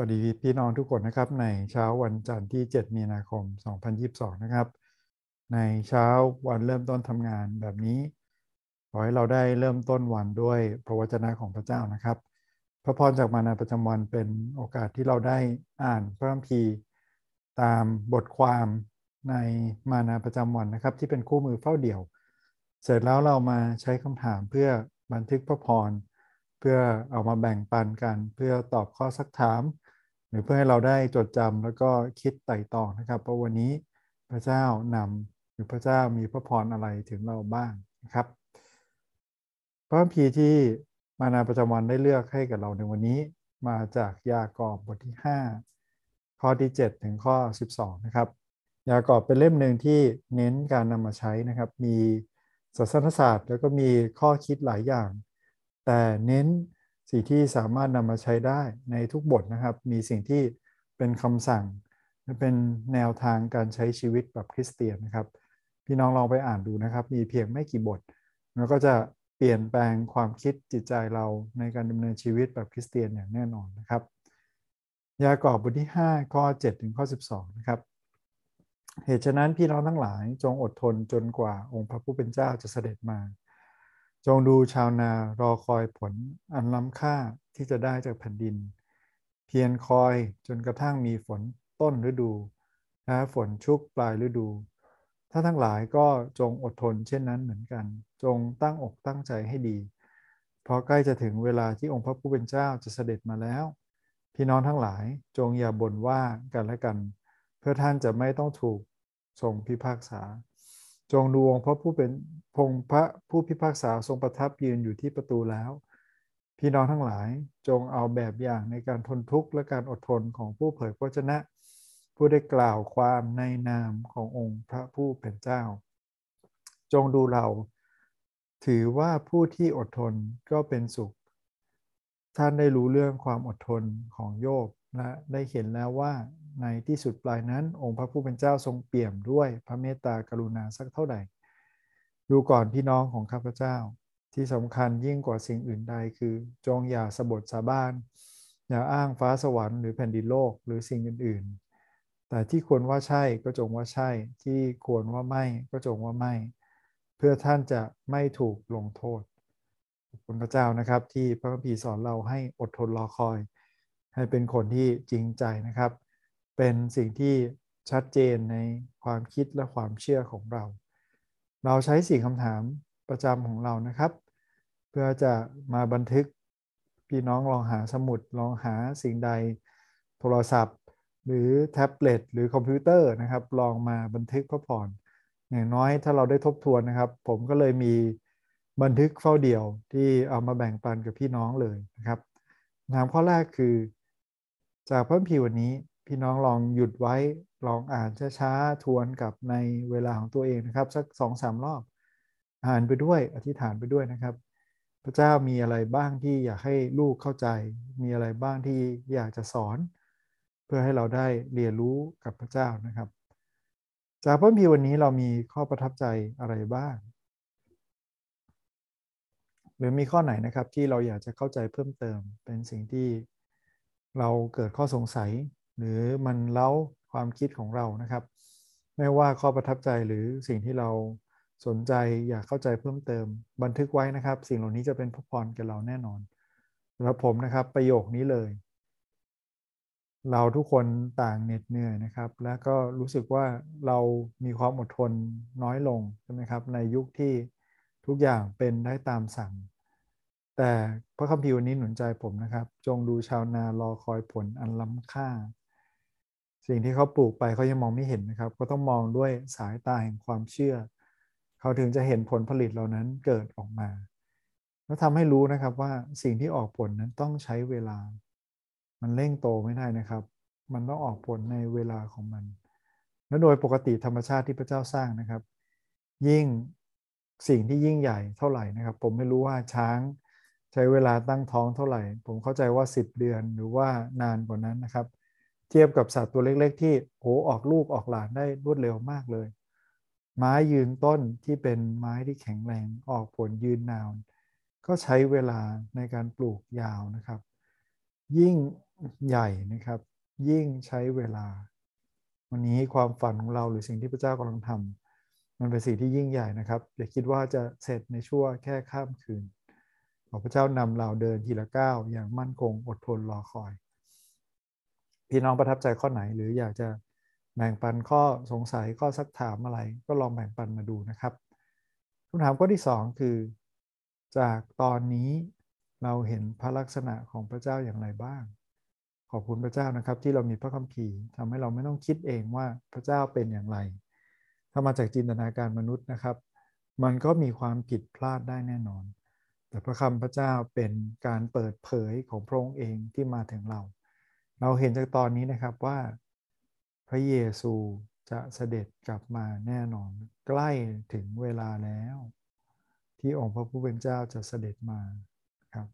วัสดีพี่น้องทุกคนนะครับ ในเช้าวันจันทร์ที่ 7 มีนาคม 2022 นะครับ ในเช้าวันเริ่มต้นทำงานแบบนี้ขอให้เราได้เริ่มต้นวันด้วยพระวจนะของพระเจ้านะครับ พระพรจากมานาประจำวันเป็นโอกาสที่เราได้อ่านพระคัมภีร์ตามบทความในมานาประจำวันนะครับ ที่เป็นคู่มือเฝ้าเดี่ยว เสร็จแล้วเรามาใช้คำถามเพื่อบันทึกพระพรเพื่อเอามาแบ่งปันกัน เพื่อตอบข้อสักถาม หรือเพื่อให้เราได้จดจำแล้วก็คิดไต่ตองนะครับว่าวันนี้พระเจ้านำหรือพระเจ้ามีพระพรอะไรถึงเราบ้างนะครับพระคัมภีร์ที่มานาประจำวันได้เลือกให้กับเราในวันนี้มาจากยากอบบทที่ 5 ข้อที่ 7 ถึงข้อ 12 นะครับ ยากอบเป็นเล่มหนึ่งที่เน้นการนำมาใช้นะครับ มีศาสนศาสตร์ แล้วก็มีข้อคิดหลายอย่าง แต่เน้น สิ่งที่สามารถนำมาใช้ได้ในทุกบทนะครับ มีสิ่งที่เป็นคำสั่งและเป็นแนวทางการใช้ชีวิตแบบคริสเตียนนะครับ พี่น้องลองไปอ่านดูนะครับ มีเพียงไม่กี่บท แล้วก็จะเปลี่ยนแปลงความคิดจิตใจเราในการดำเนินชีวิตแบบคริสเตียนอย่างแน่นอนนะครับ ยากอบบทที่ 5 ข้อ 7 ถึงข้อ 12 นะครับ เหตุฉะนั้นพี่น้องทั้งหลายจงอดทนจนกว่าองค์พระผู้เป็นเจ้าจะเสด็จมา จงดูชาวนารอคอยผลอันล้ำค่าที่จะได้จากแผ่นดิน เพียรคอยจนกระทั่งมีฝนต้นฤดู และฝนชุกปลายฤดู ถ้าทั้งหลายก็จงอดทนเช่นนั้นเหมือนกัน จงตั้งอกตั้งใจให้ดี เพราะใกล้จะถึงเวลาที่องค์พระผู้เป็นเจ้าจะเสด็จมาแล้ว พี่น้องทั้งหลายจงอย่าบ่นว่ากันและกัน เพื่อท่านจะไม่ต้องถูกทรงพิพากษา จงดูองค์พระผู้เป็นพงพระผู้พิพากษาทรงประทับยืนอยู่ที่ประตูแล้ว พี่น้องทั้งหลายจงเอาแบบอย่างในการทนทุกข์และการอดทนของผู้เผยพระชนะ ผู้ได้กล่าวความในนามขององค์พระผู้เป็นเจ้า จงดูเรา ถือว่าผู้ที่อดทนก็เป็นสุข ท่านได้รู้เรื่องความอดทนของโยบและได้เห็นแล้วว่า ในที่สุดปลายนั้น องค์พระผู้เป็นเจ้าทรงเปี่ยมด้วยพระเมตตากรุณาสักเท่าใด ดูก่อนพี่น้องของข้าพเจ้า ที่สำคัญยิ่งกว่าสิ่งอื่นใดคือ จงอย่าสบทสาบาน อย่าอ้างฟ้าสวรรค์หรือแผ่นดินโลกหรือสิ่งอื่น ๆ แต่ที่ควรว่าใช่ก็จงว่าใช่ ที่ควรว่าไม่ก็จงว่าไม่ เพื่อท่านจะไม่ถูกลงโทษขอบคุณพระเจ้านะครับที่พระคัมภีร์สอนเราให้อดทนรอคอย ให้เป็นคนที่จริงใจนะครับ เป็นสิ่งที่ชัดเจนในความคิดและความเชื่อของเรา เราใช้สี่คำถามประจำของเรานะครับ เพื่อจะมาบันทึกพี่น้องลองหาสมุดลองหาสิ่งใดโทรศัพท์ หรือแท็บเล็ตหรือคอมพิวเตอร์นะครับ ลองมาบันทึกพระพรอย่างน้อยถ้าเราได้ทบทวนนะครับ ผมก็เลยมีบันทึกเฝ้าเดี่ยวที่เอามาแบ่งปันกับพี่น้องเลยนะครับถามข้อแรกคือ จากพระพีวันนี้ พี่น้องลองหยุดไว้ลองอ่านช้าๆทวนกับในเวลาของตัวเองนะครับ สักสองสามรอบ อ่านไปด้วยอธิษฐานไปด้วยนะครับ พระเจ้ามีอะไรบ้างที่อยากให้ลูกเข้าใจ มีอะไรบ้างที่อยากจะสอน เพื่อให้เราได้เรียนรู้กับพระเจ้านะครับ จากพระพีวันนี้เรามีข้อประทับใจอะไรบ้าง หรือมีข้อไหนนะครับที่เราอยากจะเข้าใจเพิ่มเติมเป็นสิ่งที่เราเกิดข้อสงสัย หรือมันเล้าความคิดของเรานะครับ ไม่ว่าข้อประทับใจหรือสิ่งที่เราสนใจอยากเข้าใจเพิ่มเติม บันทึกไว้นะครับ สิ่งเหล่านี้จะเป็นพระพรแก่เราแน่นอนแล้วผมนะครับประโยคนี้เลย เราทุกคนต่างเหน็ดเหนื่อยนะครับ แล้วก็รู้สึกว่าเรามีความอดทนน้อยลงใช่ไหมครับ ในยุคที่ทุกอย่างเป็นได้ตามสั่ง แต่พระคัมภีร์วันนี้หนุนใจผมนะครับ จงดูชาวนารอคอยผลอันล้ำค่า สิ่งที่เขาปลูกไปเขายังมองไม่เห็นนะครับ ก็ต้องมองด้วยสายตาแห่งความเชื่อ เขาถึงจะเห็นผลผลิตเหล่านั้นเกิดออกมา แล้วทำให้รู้นะครับว่าสิ่งที่ออกผลนั้นต้องใช้เวลา มันเร่งโตไม่ได้นะครับ มันต้องออกผลในเวลาของมัน และโดยปกติธรรมชาติที่พระเจ้าสร้างนะครับ ยิ่งสิ่งที่ยิ่งใหญ่เท่าไหร่นะครับ ผมไม่รู้ว่าช้างใช้เวลาตั้งท้องเท่าไหร่ ผมเข้าใจว่า 10 เดือนหรือว่านานกว่านั้นนะครับ เทียบกับสัตว์ตัวเล็กๆ ที่โอ้ออกลูกออกหลานได้รวดเร็วมากเลย ไม้ยืนต้นที่เป็นไม้ที่แข็งแรงออกผลยืนนานก็ใช้เวลาในการปลูกยาวนะครับ ยิ่งใหญ่นะครับ ยิ่งใช้เวลา วันนี้ความฝันของเราหรือสิ่งที่พระเจ้ากำลังทำมันเป็นสิ่งที่ยิ่งใหญ่นะครับอย่าคิดว่าจะเสร็จในชั่วแค่ข้ามคืนขอพระเจ้านำเราเดินทีละก้าวอย่างมั่นคงอดทนรอคอย พี่น้องประทับใจข้อไหน หรืออยากจะแบ่งปันข้อสงสัยข้อสักถามอะไร ก็ลองแบ่งปันมาดูนะครับคำถามข้อที่ 2 คือ จากตอนนี้เราเห็นพระลักษณะของพระเจ้าอย่างไรบ้าง ขอบคุณพระเจ้านะครับ ที่เรามีพระคัมภีร์ทำให้เราไม่ต้องคิดเองว่าพระเจ้าเป็นอย่างไร ถ้ามาจากจินตนาการมนุษย์นะครับ มันก็มีความผิดพลาดได้แน่นอน แต่พระคำพระเจ้าเป็นการเปิดเผยของพระองค์เองที่มาถึงเรา เราเห็นจากตอนนี้นะครับว่าพระเยซูจะเสด็จกลับมาแน่นอน ใกล้ถึงเวลาแล้ว ที่องค์พระผู้เป็นเจ้าจะเสด็จมาครับ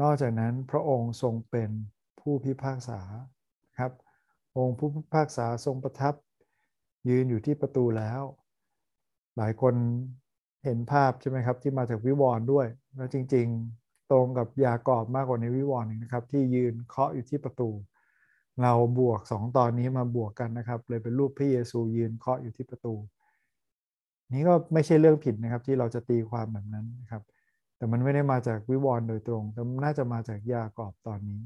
นอกจากนั้นพระองค์ทรงเป็นผู้พิพากษาครับ องค์ผู้พิพากษาทรงประทับ ยืนอยู่ที่ประตูแล้ว หลายคนเห็นภาพใช่ไหมครับ ที่มาจากวิวรณ์ด้วย แล้วจริง ตรงกับยากอบมากกว่าในวิวรณ์นะครับ ที่ยืนเคาะอยู่ที่ประตู เราบวกสองตอนนี้มาบวกกันนะครับ เลยเป็นรูปพระเยซูยืนเคาะอยู่ที่ประตู นี้ก็ไม่ใช่เรื่องผิดนะครับ ที่เราจะตีความแบบนั้นนะครับ แต่มันไม่ได้มาจากวิวรณ์โดยตรง แต่น่าจะมาจากยากอบตอนนี้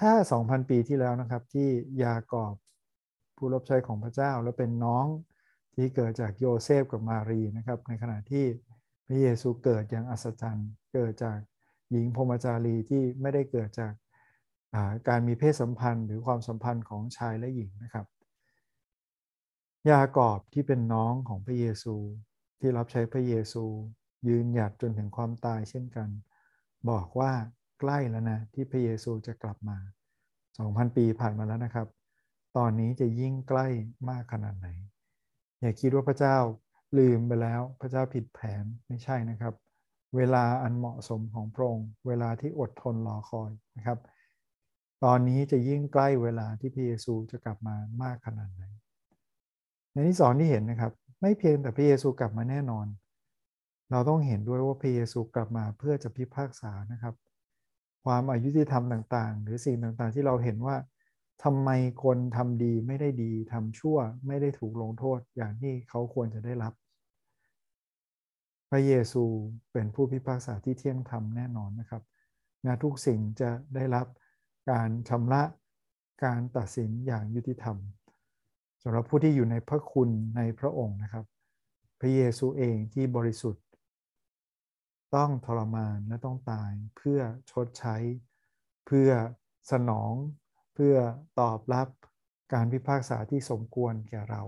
ถ้า 2,000 ปีที่แล้วนะครับ ที่ยากอบผู้รับใช้ของพระเจ้าแล้วเป็นน้องที่เกิดจากโยเซฟกับมารีนะครับ ในขณะที่ พระเยซูเกิดอย่างอัศจรรย์ เกิดจากหญิงพรหมจารีที่ไม่ได้เกิดจากการมีเพศสัมพันธ์หรือความสัมพันธ์ของชายและหญิงนะครับ ยากอบที่เป็นน้องของพระเยซูที่รับใช้พระเยซู ยืนหยัดจนถึงความตายเช่นกัน บอกว่าใกล้แล้วนะที่พระเยซูจะกลับมา 2,000 ปีผ่านมาแล้วนะครับ ตอนนี้จะยิ่งใกล้มากขนาดไหน อย่าคิดว่าพระเจ้า ลืมไปแล้วพระเจ้าผิดแผนไม่ใช่นะครับ เวลาอันเหมาะสมของพระองค์เวลาที่อดทนรอคอยนะครับ ตอนนี้จะยิ่งใกล้เวลาที่พระเยซูจะกลับมามากขนาดไหนในที่สอนที่เห็นนะครับ ไม่เพียงแต่พระเยซูกลับมาแน่นอน เราต้องเห็นด้วยว่าพระเยซูกลับมาเพื่อจะพิพากษานะครับ ความอายุติธรรมต่างๆ หรือสิ่งต่างๆ ที่เราเห็นว่าทำไมคนทำดีไม่ได้ดีทำชั่วไม่ได้ถูกลงโทษอย่างที่เขาควรจะได้รับ พระเยซูเป็นผู้พิพากษาที่เที่ยงธรรมแน่นอนนะครับงานทุกสิ่งจะได้รับการชำระการตัดสินอย่างยุติธรรมสำหรับผู้ที่อยู่ในพระคุณในพระองค์นะครับ พระเยซูเองที่บริสุทธิ์ ต้องทรมานและต้องตายเพื่อชดใช้ เพื่อสนอง เพื่อตอบรับการพิพากษาที่สมควรแก่เรา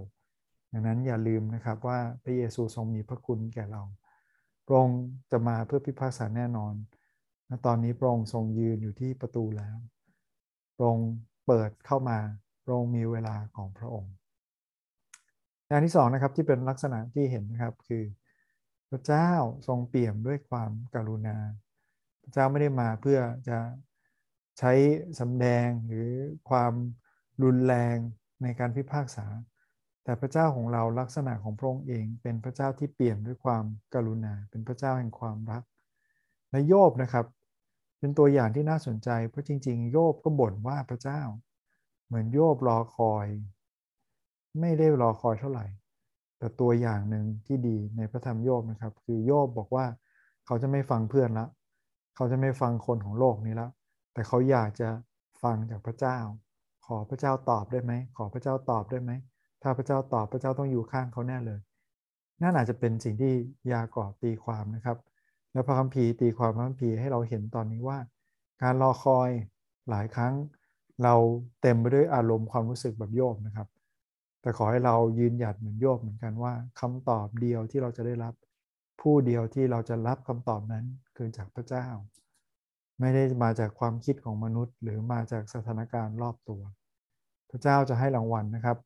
ดังนั้นอย่าลืมนะครับว่าพระเยซูทรงมีพระคุณแก่เรา พระองค์จะมาเพื่อพิพากษาแน่นอนและตอนนี้พระองค์ทรงยืนอยู่ที่ประตูแล้ว พระองค์เปิดเข้ามา พระองค์มีเวลาของพระองค์อย่างที่สองนะครับที่เป็นลักษณะที่เห็นนะครับคือ พระเจ้าทรงเปี่ยมด้วยความกรุณา พระเจ้าไม่ได้มาเพื่อจะใช้สำแดงหรือความรุนแรงในการพิพากษา แต่พระเจ้าของเราลักษณะของพระองค์เองเป็นพระเจ้าที่เปี่ยมด้วยความกรุณา เป็นพระเจ้าแห่งความรักและโยบนะครับ เป็นตัวอย่างที่น่าสนใจเพราะจริง ๆ โยบก็บ่นว่าพระเจ้า เหมือนโยบรอคอย ไม่ได้รอคอยเท่าไหร่ แต่ตัวอย่างหนึ่งที่ดีในพระธรรมโยบนะครับ คือโยบบอกว่าเขาจะไม่ฟังเพื่อนละเขาจะไม่ฟังคนของโลกนี้ล้วแต่เขาอยากจะฟังจากพระเจ้า ขอพระเจ้าตอบได้ไหมขอพระเจ้าตอบได้ไหม ถ้าพระเจ้าตอบพระเจ้าต้องอยู่ข้างเขาแน่เลย นั่นอาจจะเป็นสิ่งที่ยากอบตีความนะครับ แล้วพระคัมภีร์ตีความพระคัมภีร์ให้เราเห็นตอนนี้ว่า การรอคอยหลายครั้งเราเต็มไปด้วยอารมณ์ความรู้สึกแบบโยบนะครับ แต่ขอให้เรายืนหยัดเหมือนโยบเหมือนกันว่าคำตอบเดียวที่เราจะได้รับ ผู้เดียวที่เราจะรับคำตอบนั้นคือจากพระเจ้า ไม่ได้มาจากความคิดของมนุษย์ หรือมาจากสถานการณ์รอบตัว พระเจ้าจะให้รางวัลนะครับ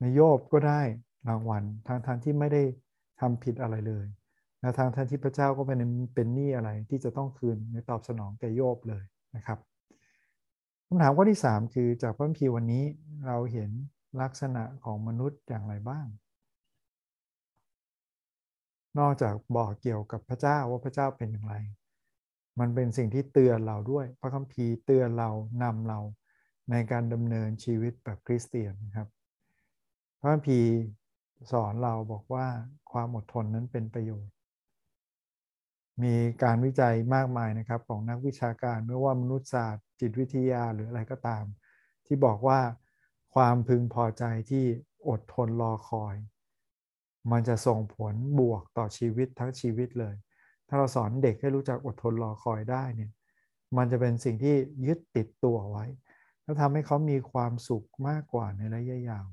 ในโยบก็ได้รางวัลทางทางที่ไม่ได้ทำผิดอะไรเลยและทางท่านที่พระเจ้าก็เป็นเป็นหนี้อะไรที่จะต้องคืนในตอบสนองแก่โยบเลยนะครับคำถามข้อที่ 3 คือจากพระคัมภีร์วันนี้เราเห็นลักษณะของมนุษย์อย่างไรบ้าง นอกจากบอกเกี่ยวกับพระเจ้าว่าพระเจ้าเป็นอย่างไร มันเป็นสิ่งที่เตือนเราด้วย พระคัมภีร์เตือนเรานำเราในการดำเนินชีวิตแบบคริสเตียนนะครับ ระคัมภีร์สอนเราบอกว่าความอดทนนั้นเป็นประโยชน์ มีการวิจัยมากมายนะครับของนักวิชาการไม่ว่ามนุษยศาสตร์ จิตวิทยาหรืออะไรก็ตาม ที่บอกว่าความพึงพอใจที่อดทนรอคอย มันจะส่งผลบวกต่อชีวิตทั้งชีวิตเลย ถ้าเราสอนเด็กให้รู้จักอดทนรอคอยได้เนี่ยมันจะเป็นสิ่งที่ยึดติดตัวไว้ แล้วทำให้เขามีความสุขมากกว่าในระยะยาว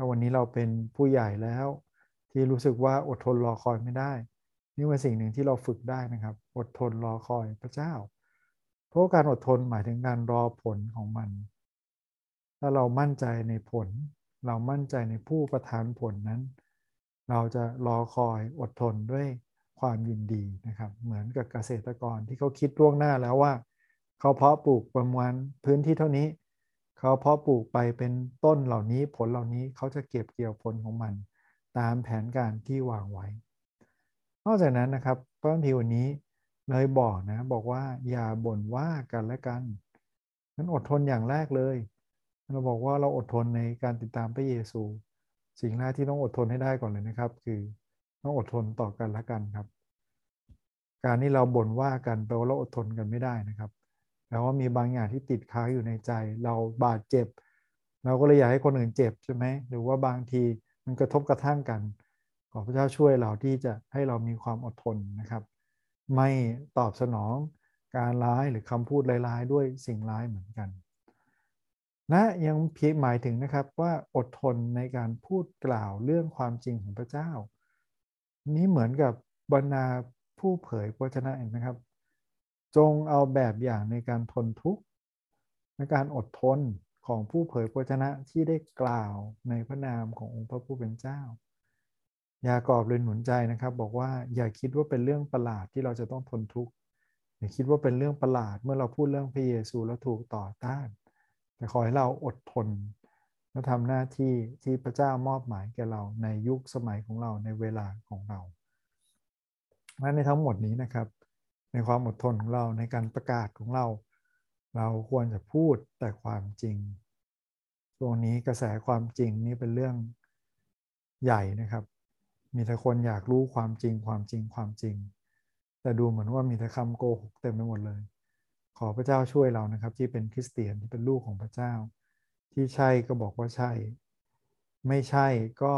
ถ้าวันนี้เราเป็นผู้ใหญ่แล้ว ที่รู้สึกว่าอดทนรอคอยไม่ได้ นี่เป็นสิ่งหนึ่งที่เราฝึกได้นะครับ อดทนรอคอยพระเจ้า เพราะการอดทนหมายถึงการรอผลของมัน ถ้าเรามั่นใจในผล เรามั่นใจในผู้ประทานผลนั้น เราจะรอคอยอดทนด้วยความยินดีนะครับ เหมือนกับเกษตรกรที่เขาคิดล่วงหน้าแล้วว่า เขาเพาะปลูกประมาณพื้นที่เท่านี้ เขาเพาะปลูกไปเป็นต้นเหล่านี้ผลเหล่านี้เขาจะเก็บเกี่ยวผลของมัน ตามแผนการที่วางไว้ นอกจากนั้นนะครับพระคัมภีร์วันนี้เลยบอกนะบอกว่าอย่าบ่นว่ากันและกันนั้นอดทนอย่างแรกเลย เราบอกว่าเราอดทนในการติดตามพระเยซู สิ่งแรกที่ต้องอดทนให้ได้ก่อนเลยนะครับ คือต้องอดทนต่อกันและกันครับ การที่เราบ่นว่ากันแปลว่าเราอดทนกันไม่ได้นะครับ แปลว่ามีบางอย่างที่ติดค้างอยู่ในใจ เราบาดเจ็บ เราก็เลยอยากให้คนอื่นเจ็บใช่ไหมหรือว่าบางทีมันกระทบกระทั่งกันขอพระเจ้าช่วยเราที่จะให้เรามีความอดทนนะครับ ไม่ตอบสนองการร้ายหรือคำพูดร้ายๆด้วยสิ่งร้ายเหมือนกันนะยังเพียงหมายถึงนะครับว่าอดทนในการพูดกล่าวเรื่องความจริงของพระเจ้า นี้เหมือนกับบรรดาผู้เผยพระชนะเองนะครับ จงเอาแบบอย่างในการทนทุกข์ในการอดทนของผู้เผยพระชนะที่ได้กล่าวในพระนามขององค์พระผู้เป็นเจ้า ยากอบเลยหนุนใจนะครับ บอกว่าอย่าคิดว่าเป็นเรื่องประหลาดที่เราจะต้องทนทุกข์อย่าคิดว่าเป็นเรื่องประหลาดเมื่อเราพูดเรื่องพระเยซูแล้วถูกต่อต้าน แต่ขอให้เราอดทนและทำหน้าที่ที่พระเจ้ามอบหมายแก่เราในยุคสมัยของเราในเวลาของเราและในทั้งหมดนี้นะครับ ในความอดทนของเราในการประกาศของเรา เราควรจะพูดแต่ความจริงตรงนี้กระแสความจริงนี่เป็นเรื่องใหญ่นะครับ มีแต่คนอยากรู้ความจริงความจริงความจริง แต่ดูเหมือนว่ามีแต่คำโกหกเต็มไปหมดเลย ขอพระเจ้าช่วยเรานะครับ ที่เป็นคริสเตียนที่เป็นลูกของพระเจ้า ที่ใช่ก็บอกว่าใช่ ไม่ใช่ก็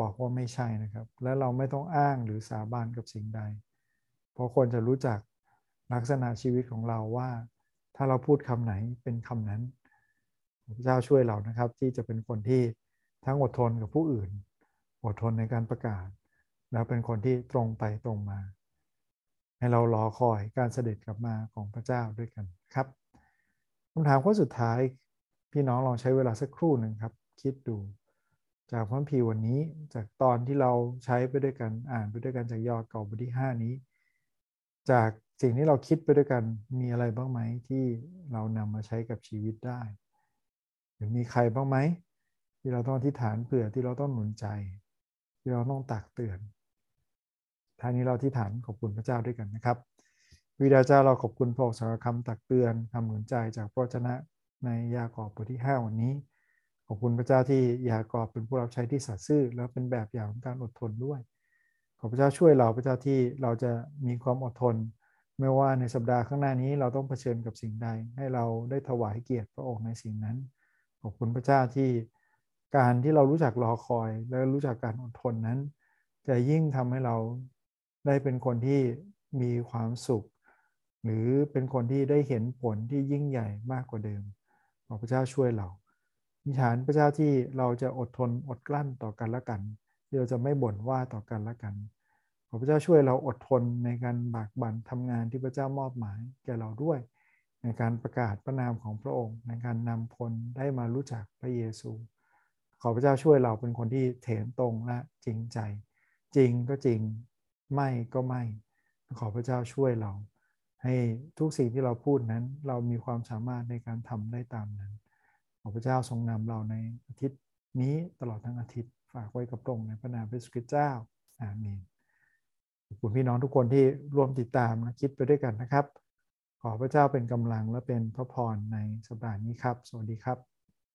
บอกว่าไม่ใช่นะครับ และเราไม่ต้องอ้างหรือสาบานกับสิ่งใด ราะคนจะรู้จักลักษณะชีวิตของเราว่า ถ้าเราพูดคำไหนเป็นคำนั้นพระเจ้าช่วยเรานะครับ ที่จะเป็นคนที่ทั้งอดทนกับผู้อื่น อดทนในการประกาศ แล้วเป็นคนที่ตรงไปตรงมา ให้เรารอคอยการเสด็จกลับมาของพระเจ้าด้วยกันครับคำถามข้อสุดท้ายพี่น้องลองใช้เวลาสักครู่หนึ่งครับ คิดดู จากพระพีวันนี้จากตอนที่เราใช้ไปด้วยกันอ่านไปด้วยกันจากยอดเก่าบทที่ 5 นี้ จากสิ่งที่เราคิดไปด้วยกันมีอะไรบ้างไหมที่เรานำมาใช้กับชีวิตได้ หรือมีใครบ้างไหมที่เราต้องอธิษฐานเผื่อที่เราต้องหนุนใจ ที่เราต้องตักเตือนท่านี้เราที่ฐานขอบคุณพระเจ้าด้วยกันนะครับวิดาเจ้าเราขอบคุณพระองค์สำหรับคำตักเตือนคำหนุนใจจากพระชนะในยากอบบทที่ 5 วันนี้ ขอบคุณพระเจ้าที่ยากอบเป็นผู้รับใช้ที่สัตย์ซื่อ แล้วเป็นแบบอย่างของการอดทนด้วย ขอพระเจ้าช่วยเราพระเจ้าที่เราจะมีความอดทน ไม่ว่าในสัปดาห์ข้างหน้านี้เราต้องเผชิญกับสิ่งใด ให้เราได้ถวายเกียรติพระองค์ในสิ่งนั้น ขอบคุณพระเจ้าที่การที่เรารู้จักรอคอย และรู้จักการอดทนนั้น จะยิ่งทำให้เราได้เป็นคนที่มีความสุข หรือเป็นคนที่ได้เห็นผลที่ยิ่งใหญ่มากกว่าเดิม ขอพระเจ้าช่วยเรามิฐานพระเจ้าที่เราจะอดทนอดกลั้นต่อกันละกัน ที่เราจะไม่บ่นว่าต่อกันละกัน ขอพระเจ้าช่วยเราอดทนในการบากบั่นทำงานที่พระเจ้ามอบหมายแก่เราด้วย ในการประกาศพระนามของพระองค์ ในการนำคนได้มารู้จักพระเยซู ขอพระเจ้าช่วยเราเป็นคนที่เถนตรงและจริงใจ จริงก็จริง ไม่ก็ไม่ ขอพระเจ้าช่วยเรา ให้ทุกสิ่งที่เราพูดนั้น เรามีความสามารถในการทำได้ตามนั้น ขอพระเจ้าทรงนำเราในอาทิตย์นี้ตลอดทั้งอาทิตย์ ฝากไว้กับตรงในพระนามพระสุคริสต์เจ้าอาเมนขอบคุณพี่น้องทุกคนที่ร่วมติดตามและคิดไปด้วยกันนะครับ ขอพระเจ้าเป็นกำลังและเป็นพระพรในสัปดาห์นี้ครับ สวัสดีครับ